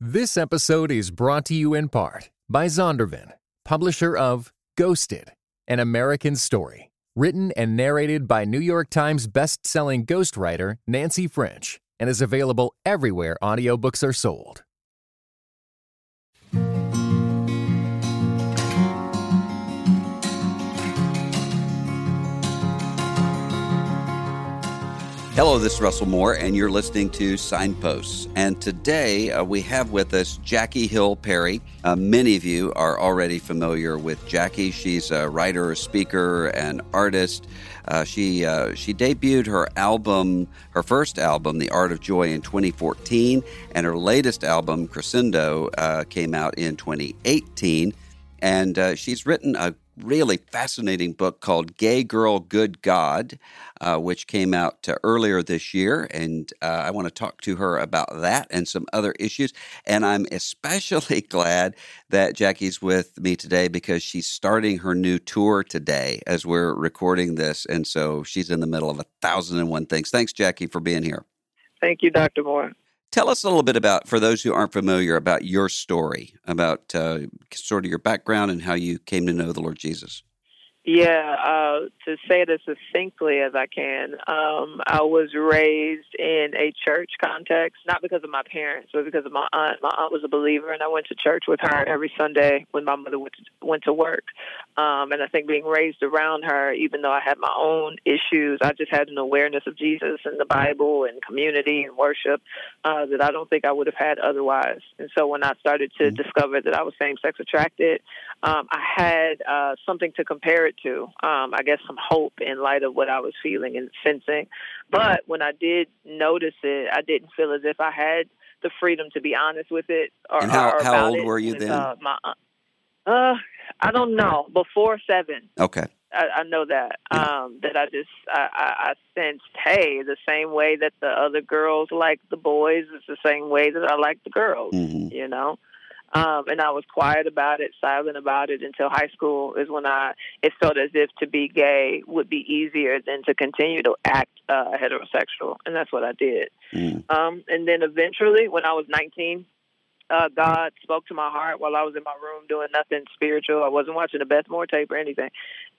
This episode is brought to you in part by Zondervan, publisher of Ghosted, an American story, written and narrated by New York Times best-selling ghostwriter Nancy French, and is available everywhere audiobooks are sold. Hello, this is Russell Moore, and you're listening to Signposts. And today uh, we have with us Jackie Hill Perry. Uh, many of you are already familiar with Jackie. She's a writer, a speaker, and artist. Uh, she uh, she debuted her album, her first album, The Art of Joy, in 2014, and her latest album, Crescendo, uh, came out in 2018. And uh, she's written a really fascinating book called Gay Girl, Good God, uh, which came out uh, earlier this year. And uh, I want to talk to her about that and some other issues. And I'm especially glad that Jackie's with me today because she's starting her new tour today as we're recording this. And so she's in the middle of a thousand and one things. Thanks, Jackie, for being here. Thank you, Dr. Moore. Tell us a little bit about, for those who aren't familiar, about your story, about uh, sort of your background and how you came to know the Lord Jesus. Yeah, uh, to say it as succinctly as I can, um, I was raised in a church context, not because of my parents, but because of my aunt. My aunt was a believer, and I went to church with her every Sunday when my mother went to, went to work. Um, and I think being raised around her, even though I had my own issues, I just had an awareness of Jesus and the Bible and community and worship uh, that I don't think I would have had otherwise. And so when I started to mm-hmm. discover that I was same sex attracted, um, I had uh, something to compare it to. Um, I guess some hope in light of what I was feeling and sensing. But when I did notice it, I didn't feel as if I had the freedom to be honest with it. Or, and how, or how old it. were you then? Uh, my, uh, I don't know. Before seven. Okay. I, I know that. Yeah. Um, that I just I, I, I sensed, hey, the same way that the other girls like the boys is the same way that I like the girls. Mm-hmm. You know. Um, and I was quiet about it, silent about it until high school is when I it felt as if to be gay would be easier than to continue to act uh, heterosexual, and that's what I did. Mm. Um, and then eventually, when I was 19, uh, God spoke to my heart while I was in my room doing nothing spiritual. I wasn't watching the Beth Moore tape or anything.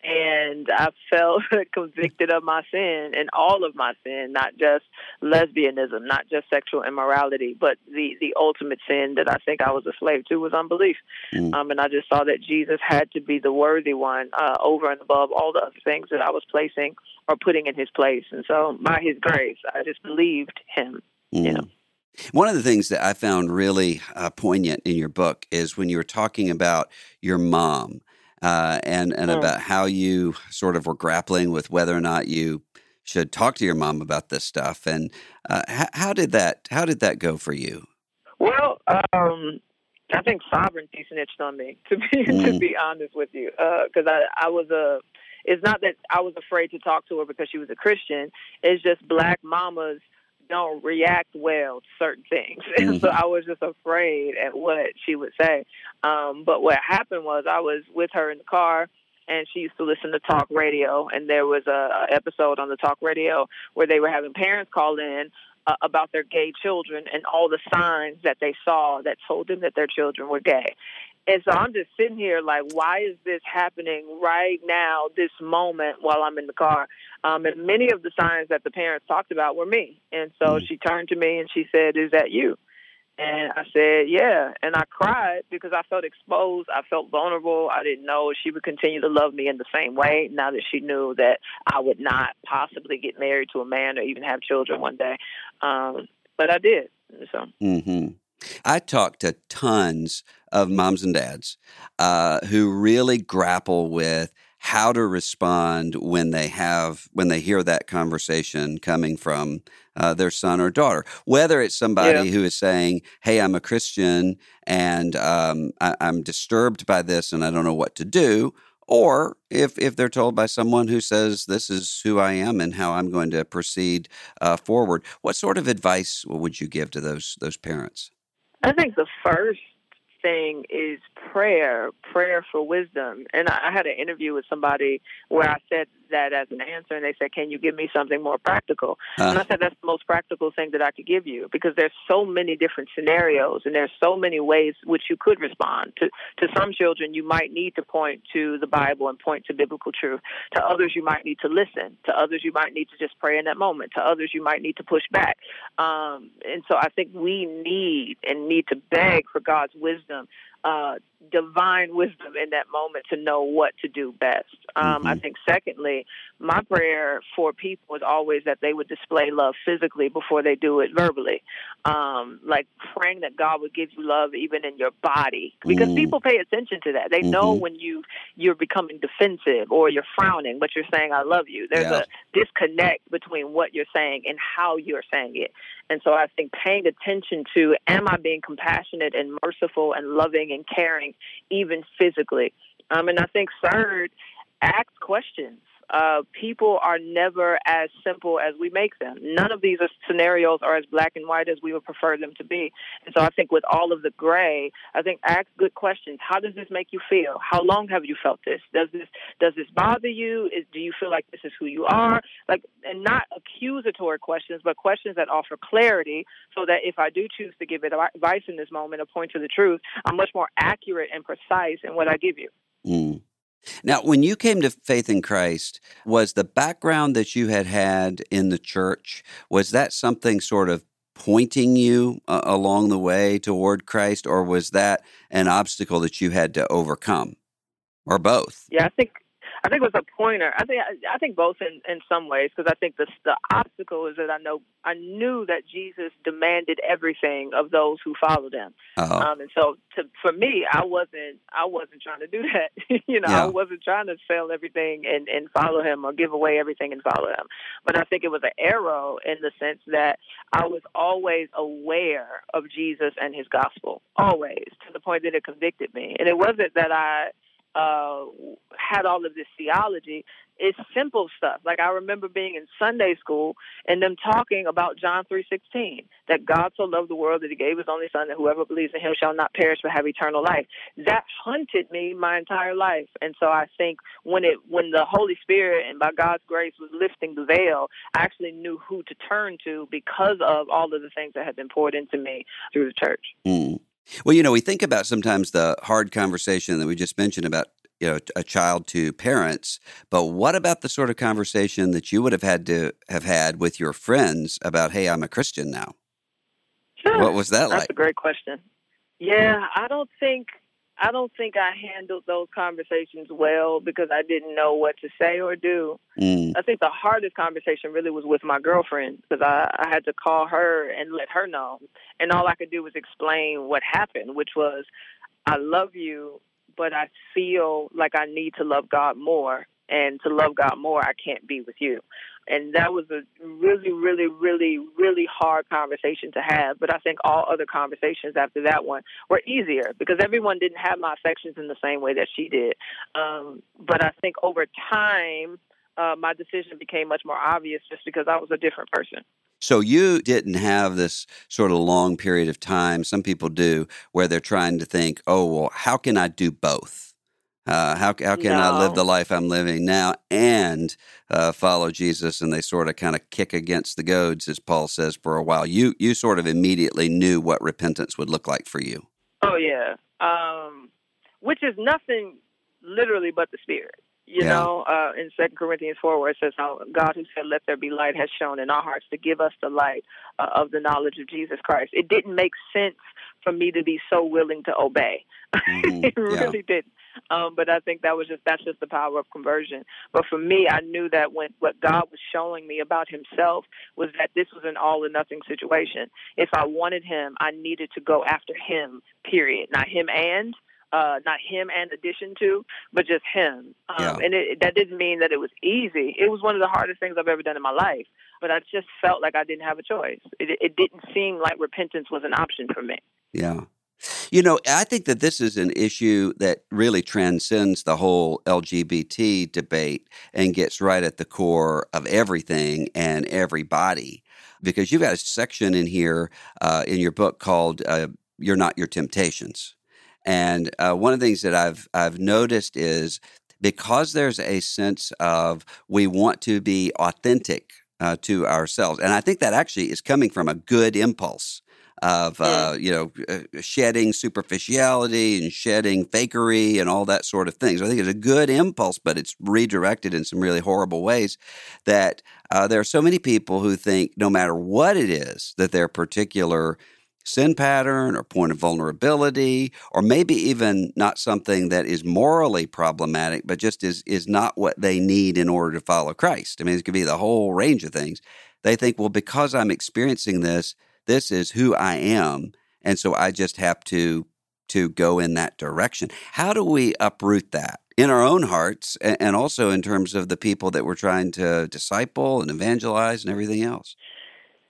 And I felt convicted of my sin and all of my sin, not just lesbianism, not just sexual immorality, but the, the ultimate sin that I think I was a slave to was unbelief. Mm. Um, and I just saw that Jesus had to be the worthy one uh, over and above all the other things that I was placing or putting in his place. And so by his grace, I just believed him. Mm. You know. One of the things that I found really uh, poignant in your book is when you were talking about your mom uh, and and mm. about how you sort of were grappling with whether or not you should talk to your mom about this stuff. And uh, how, how, did that how did that go for you? Well, um, I think sovereignty snitched on me to be mm. to be honest with you, because uh, I I was a. It's not that I was afraid to talk to her because she was a Christian. It's just black mamas don't react well to certain things. Mm-hmm. And so I was just afraid at what she would say. Um, but what happened was I was with her in the car and she used to listen to talk radio and there was a, a episode on the talk radio where they were having parents call in uh, about their gay children and all the signs that they saw that told them that their children were gay. And so I'm just sitting here like, why is this happening right now, this moment, while I'm in the car? Um, and many of the signs that the parents talked about were me. And so mm. she turned to me and she said, Is that you? And I said, yeah. And I cried because I felt exposed. I felt vulnerable. I didn't know she would continue to love me in the same way now that she knew that I would not possibly get married to a man or even have children one day. Um, but I did. So. Mm-hmm. I talk to tons of moms and dads uh, who really grapple with how to respond when they have when they hear that conversation coming from uh, their son or daughter whether it's somebody yeah. who is saying hey i'm a christian and um, I, i'm disturbed by this and i don't know what to do or if if they're told by someone who says this is who I am and how I'm going to proceed uh, forward, what sort of advice would you give to those those parents? I think the first thing is prayer, prayer for wisdom. And I had an interview with somebody where I said that as an answer, and they said, "Can you give me something more practical?" Uh. And I said, "That's the most practical thing that I could give you because there's so many different scenarios, and there's so many ways which you could respond to. To some children, you might need to point to the Bible and point to biblical truth. To others, you might need to listen. To others, you might need to just pray in that moment. To others, you might need to push back. Um, and so I think we need and need to beg for God's wisdom uh, divine wisdom in that moment to know what to do best. Um, mm-hmm. I think, secondly, my prayer for people is always that they would display love physically before they do it verbally. Um, like praying that God would give you love even in your body, because mm-hmm. people pay attention to that. They mm-hmm. know when you you're becoming defensive or you're frowning, but you're saying "I love you." There's yeah. a disconnect between what you're saying and how you're saying it. And so I think paying attention to am I being compassionate and merciful and loving and caring, even physically. Um, and I think third, ask questions uh, people are never as simple as we make them. None of these scenarios are as black and white as we would prefer them to be. And so I think with all of the gray, I think ask good questions. How does this make you feel? How long have you felt this? Does this does this bother you? Is, do you feel like this is who you are? Like, and not accusatory questions, but questions that offer clarity, so that if I do choose to give advice in this moment or point to the truth, I'm much more accurate and precise in what I give you. Mm. Now, when you came to faith in Christ, was the background that you had had in the church, was that something sort of pointing you uh, along the way toward Christ, or was that an obstacle that you had to overcome, or both? Yeah, I think I think it was a pointer. I think I think both in in some ways because I think the the obstacle is that I know I knew that Jesus demanded everything of those who followed him, uh-huh. um, and so to, for me, I wasn't I wasn't trying to do that. you know, yeah. I wasn't trying to sell everything and and follow him or give away everything and follow him. But I think it was an arrow in the sense that I was always aware of Jesus and his gospel, always to the point that it convicted me, and it wasn't that I uh, had all of this theology. It's simple stuff. Like I remember being in Sunday school and them talking about John three sixteen, that God so loved the world that He gave His only Son, that whoever believes in Him shall not perish but have eternal life. That hunted me my entire life, and so I think when it when the Holy Spirit and by God's grace was lifting the veil, I actually knew who to turn to because of all of the things that had been poured into me through the church. Mm. Well, you know, we think about sometimes the hard conversation that we just mentioned about you know a child to parents but what about the sort of conversation that you would have had to have had with your friends about hey i'm a christian now. Sure. what was that that's like? a great question. Yeah i don't think I don't think I handled those conversations well because I didn't know what to say or do. Mm. I think the hardest conversation really was with my girlfriend because I, I had to call her and let her know. And all I could do was explain what happened, which was I love you, but I feel like I need to love God more. And to love God more, I can't be with you and that was a really, really, really, really hard conversation to have. But I think all other conversations after that one were easier because everyone didn't have my affections in the same way that she did. Um, but I think over time, uh, my decision became much more obvious just because I was a different person. So you didn't have this sort of long period of time. Some people do, where they're trying to think, "Oh, well, how can I do both?" Uh, how how can no. I live the life I'm living now and uh, follow Jesus? And they sort of kind of kick against the goads, as Paul says, for a while. You you sort of immediately knew what repentance would look like for you. Oh yeah, um, which is nothing literally but the Spirit. You yeah. know, uh, in Second Corinthians four, where it says how God who said, "Let there be light," has shone in our hearts to give us the light uh, of the knowledge of Jesus Christ. It didn't make sense for me to be so willing to obey. Mm-hmm. it really yeah. didn't. Um, but I think that was just that's just the power of conversion. But for me, I knew that when what God was showing me about Himself was that this was an all or nothing situation. If I wanted Him, I needed to go after Him. Period. Not Him and uh, not him and addition to, but just him. Um, yeah. And it, that didn't mean that it was easy. It was one of the hardest things I've ever done in my life. But I just felt like I didn't have a choice. It, it didn't seem like repentance was an option for me. Yeah. You know, I think that this is an issue that really transcends the whole LGBT debate and gets right at the core of everything and everybody. Because you've got a section in here uh, in your book called uh, "You're Not Your Temptations," And uh, one of the things that I've I've noticed is because there's a sense of we want to be authentic uh, to ourselves, and I think that actually is coming from a good impulse of uh, you know uh, shedding superficiality and shedding fakery and all that sort of things. I think it's a good impulse, but it's redirected in some really horrible ways. That uh, there are so many people who think no matter what it is that their particular sin pattern or point of vulnerability, or maybe even not something that is morally problematic, but just is, is not what they need in order to follow Christ. I mean, it could be the whole range of things. They think, well, because I'm experiencing this, this is who I am. And so I just have to to go in that direction. How do we uproot that in our own hearts and also in terms of the people that we're trying to disciple and evangelize and everything else?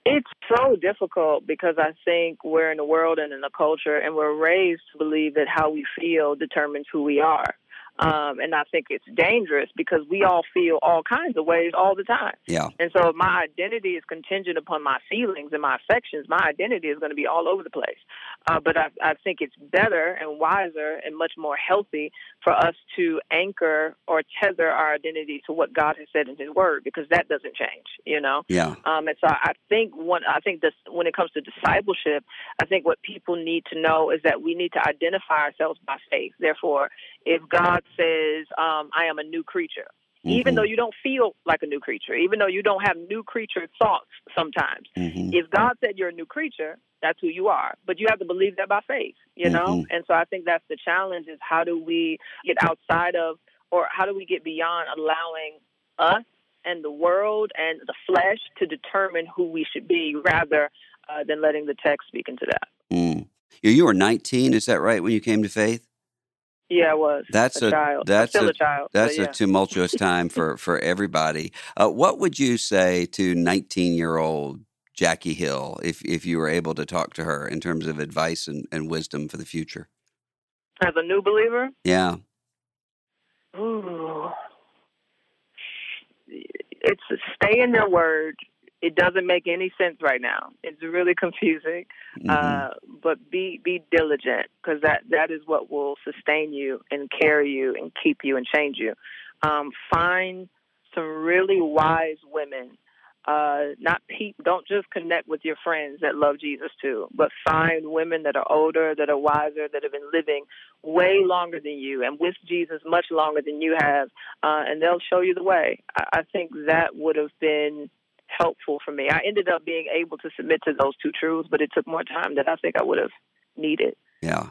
It's so difficult because I think we're in the world and in the culture, and we're raised to believe that how we feel determines who we are. Um, and I think it's dangerous because we all feel all kinds of ways all the time. Yeah. And so if my identity is contingent upon my feelings and my affections, my identity is going to be all over the place. Uh, but I, I think it's better and wiser and much more healthy for us to anchor or tether our identity to what God has said in His Word because that doesn't change, you know. Yeah. Um, and so I think one, I think this when it comes to discipleship, I think what people need to know is that we need to identify ourselves by faith. Therefore, if God says, um, "I am a new creature," Mm-hmm. even though you don't feel like a new creature, even though you don't have new creature thoughts sometimes. Mm-hmm. If God said you're a new creature, that's who you are. But you have to believe that by faith, you know? Mm-hmm. And so I think that's the challenge is how do we get outside of or how do we get beyond allowing us and the world and the flesh to determine who we should be rather uh, than letting the text speak into that. Mm. You were 19, is that right, when you came to faith? Yeah, I was. That's a, a child. That's a, a, child. That's yeah. a tumultuous time for for everybody. Uh, what would you say to 19 year old Jackie Hill if if you were able to talk to her in terms of advice and, and wisdom for the future? As a new believer? Yeah. Ooh. It's stay in your word it doesn't make any sense right now. It's really confusing. Mm-hmm. Uh, but be be diligent because that that is what will sustain you and carry you and keep you and change you. Um, find some really wise women. Uh, not pe- don't just connect with your friends that love Jesus too, but find women that are older, that are wiser, that have been living way longer than you and with Jesus much longer than you have, uh, and they'll show you the way. I, I think that would have been helpful for me. I ended up being able to submit to those two truths, but it took more time than I think I would have needed. Yeah.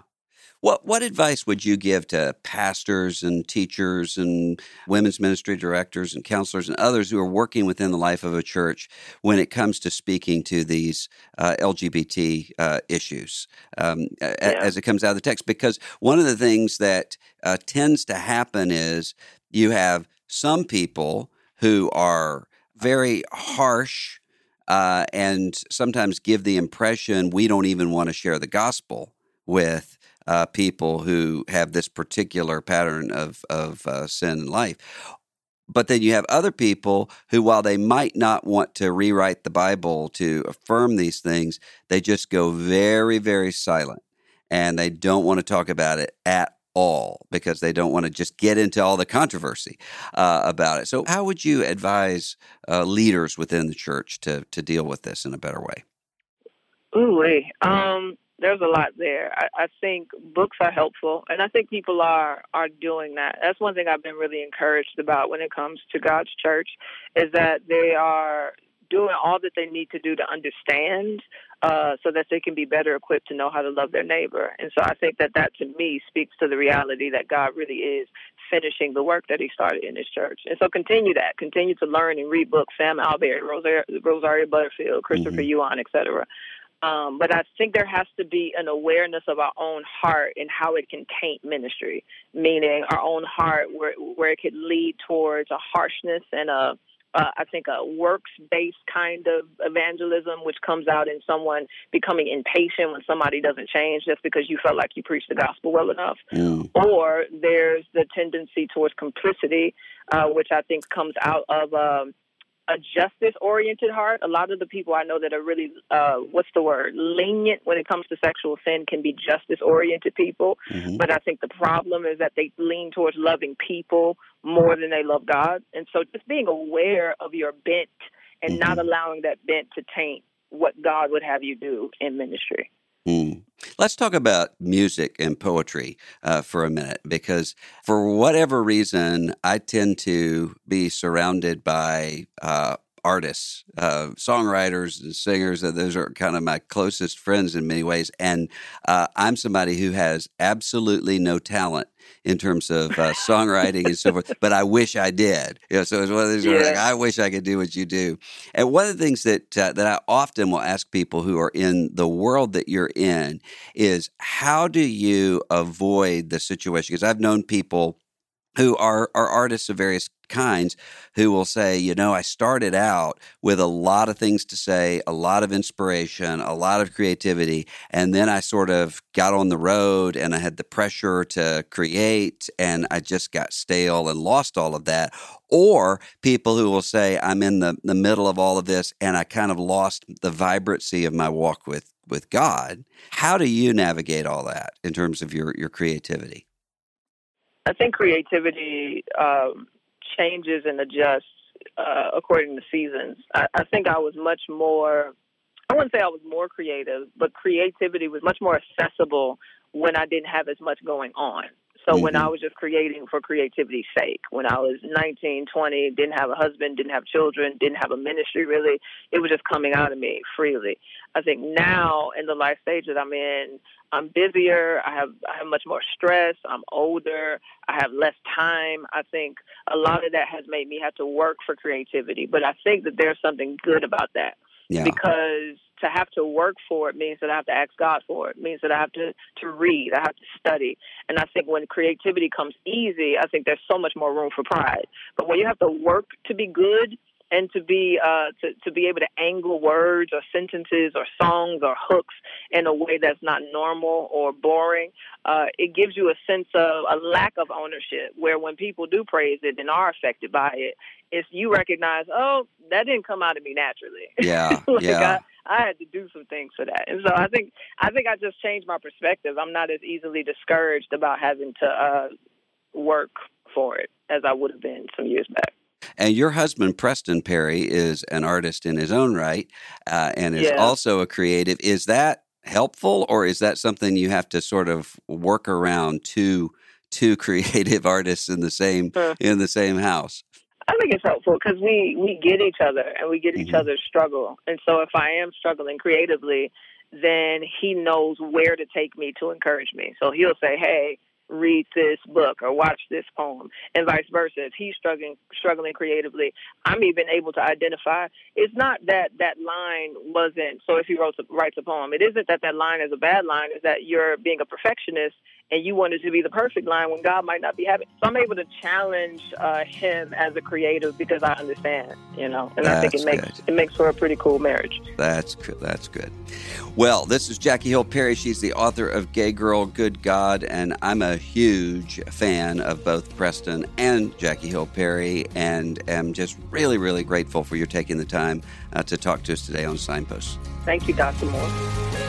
What what advice would you give to pastors and teachers and women's ministry directors and counselors and others who are working within the life of a church when it comes to speaking to these uh, LGBT uh, issues um, yeah. as it comes out of the text? Because one of the things that uh, tends to happen is you have some people who are very harsh uh, and sometimes give the impression we don't even want to share the gospel with uh, people who have this particular pattern of, of uh, sin in life. But then you have other people who, while they might not want to rewrite the Bible to affirm these things, they just go very, very silent and they don't want to talk about it at all because they don't want to just get into all the controversy uh, about it. So, how would you advise uh, leaders within the church to to deal with this in a better way? Ooh, um, there's a lot there. I, I think books are helpful, and I think people are are doing that. That's one thing I've been really encouraged about when it comes to God's church, is that they are doing all that they need to do to understand, uh, so that they can be better equipped to know how to love their neighbor. And so I think that that to me speaks to the reality that God really is finishing the work that He started in His church. And so continue that, continue to learn and read books. Sam Allberry, Rosaria, Rosaria Butterfield, Christopher mm-hmm. Yuan, etc. Um, but I think there has to be an awareness of our own heart and how it can taint ministry, meaning our own heart where where it could lead towards a harshness and a uh, I think a works based kind of evangelism, which comes out in someone becoming impatient when somebody doesn't change just because you felt like you preached the gospel well enough. Mm. Or there's the tendency towards complicity, uh, which I think comes out of um, a justice oriented heart. A lot of the people I know that are really, uh, what's the word, lenient when it comes to sexual sin can be justice oriented people. Mm-hmm. But I think the problem is that they lean towards loving people more than they love God. And so just being aware of your bent and mm-hmm. not allowing that bent to taint what God would have you do in ministry. Mm. Let's talk about music and poetry uh, for a minute because, for whatever reason, I tend to be surrounded by uh, artists, uh, songwriters, and singers. And those are kind of my closest friends in many ways. And uh, I'm somebody who has absolutely no talent in terms of uh, songwriting and so forth, but I wish I did. You know, so it's one of these yeah. like, I wish I could do what you do. And one of the things that uh, that I often will ask people who are in the world that you're in is how do you avoid the situation? Because I've known people who are, are artists of various kinds who will say, you know, I started out with a lot of things to say, a lot of inspiration, a lot of creativity, and then I sort of got on the road and I had the pressure to create and I just got stale and lost all of that. Or people who will say, I'm in the, the middle of all of this and I kind of lost the vibrancy of my walk with with God. How do you navigate all that in terms of your, your creativity? I think creativity um, changes and adjusts uh, according to seasons. I, I think I was much more, I wouldn't say I was more creative, but creativity was much more accessible when I didn't have as much going on. So mm-hmm. when I was just creating for creativity's sake, when I was 19, 20, didn't have a husband, didn't have children, didn't have a ministry really, it was just coming out of me freely. I think now in the life stage that I'm in, I'm busier. I have I have much more stress. I'm older. I have less time. I think a lot of that has made me have to work for creativity. But I think that there's something good about that yeah. because to have to work for it means that I have to ask God for it. it. Means that I have to to read. I have to study. And I think when creativity comes easy, I think there's so much more room for pride. But when you have to work to be good, and to be uh, to to be able to angle words or sentences or songs or hooks in a way that's not normal or boring. Uh, it gives you a sense of a lack of ownership. Where when people do praise it and are affected by it, it's you recognize, oh, that didn't come out of me naturally. Yeah, like yeah. I, I had to do some things for that, and so I think I think I just changed my perspective. I'm not as easily discouraged about having to uh, work for it as I would have been some years back. And your husband, Preston Perry, is an artist in his own right uh, and is yeah. also a creative. Is that helpful, or is that something you have to sort of work around two two creative artists in the same in the same house? I think it's helpful because we we get each other and we get each mm-hmm. other's struggle. And so if I am struggling creatively, then he knows where to take me to encourage me. So he'll say, "Hey, read this book or watch this poem and vice versa. If he's struggling struggling creatively i'm even able to identify. It's not that that line wasn't so if he wrote writes a poem it isn't that that line is a bad line it's that you're being a perfectionist and you want it to be the perfect line when God might not be having. So I'm able to challenge uh, him as a creative because I understand, you know, and that's I think it makes good. it makes for a pretty cool marriage. That's good. That's good. Well, this is Jackie Hill Perry. She's the author of Gay Girl, Good God, and I'm a huge fan of both Preston and Jackie Hill Perry, and am just really, really grateful for your taking the time uh, to talk to us today on Signposts. Thank you, Dr. Moore.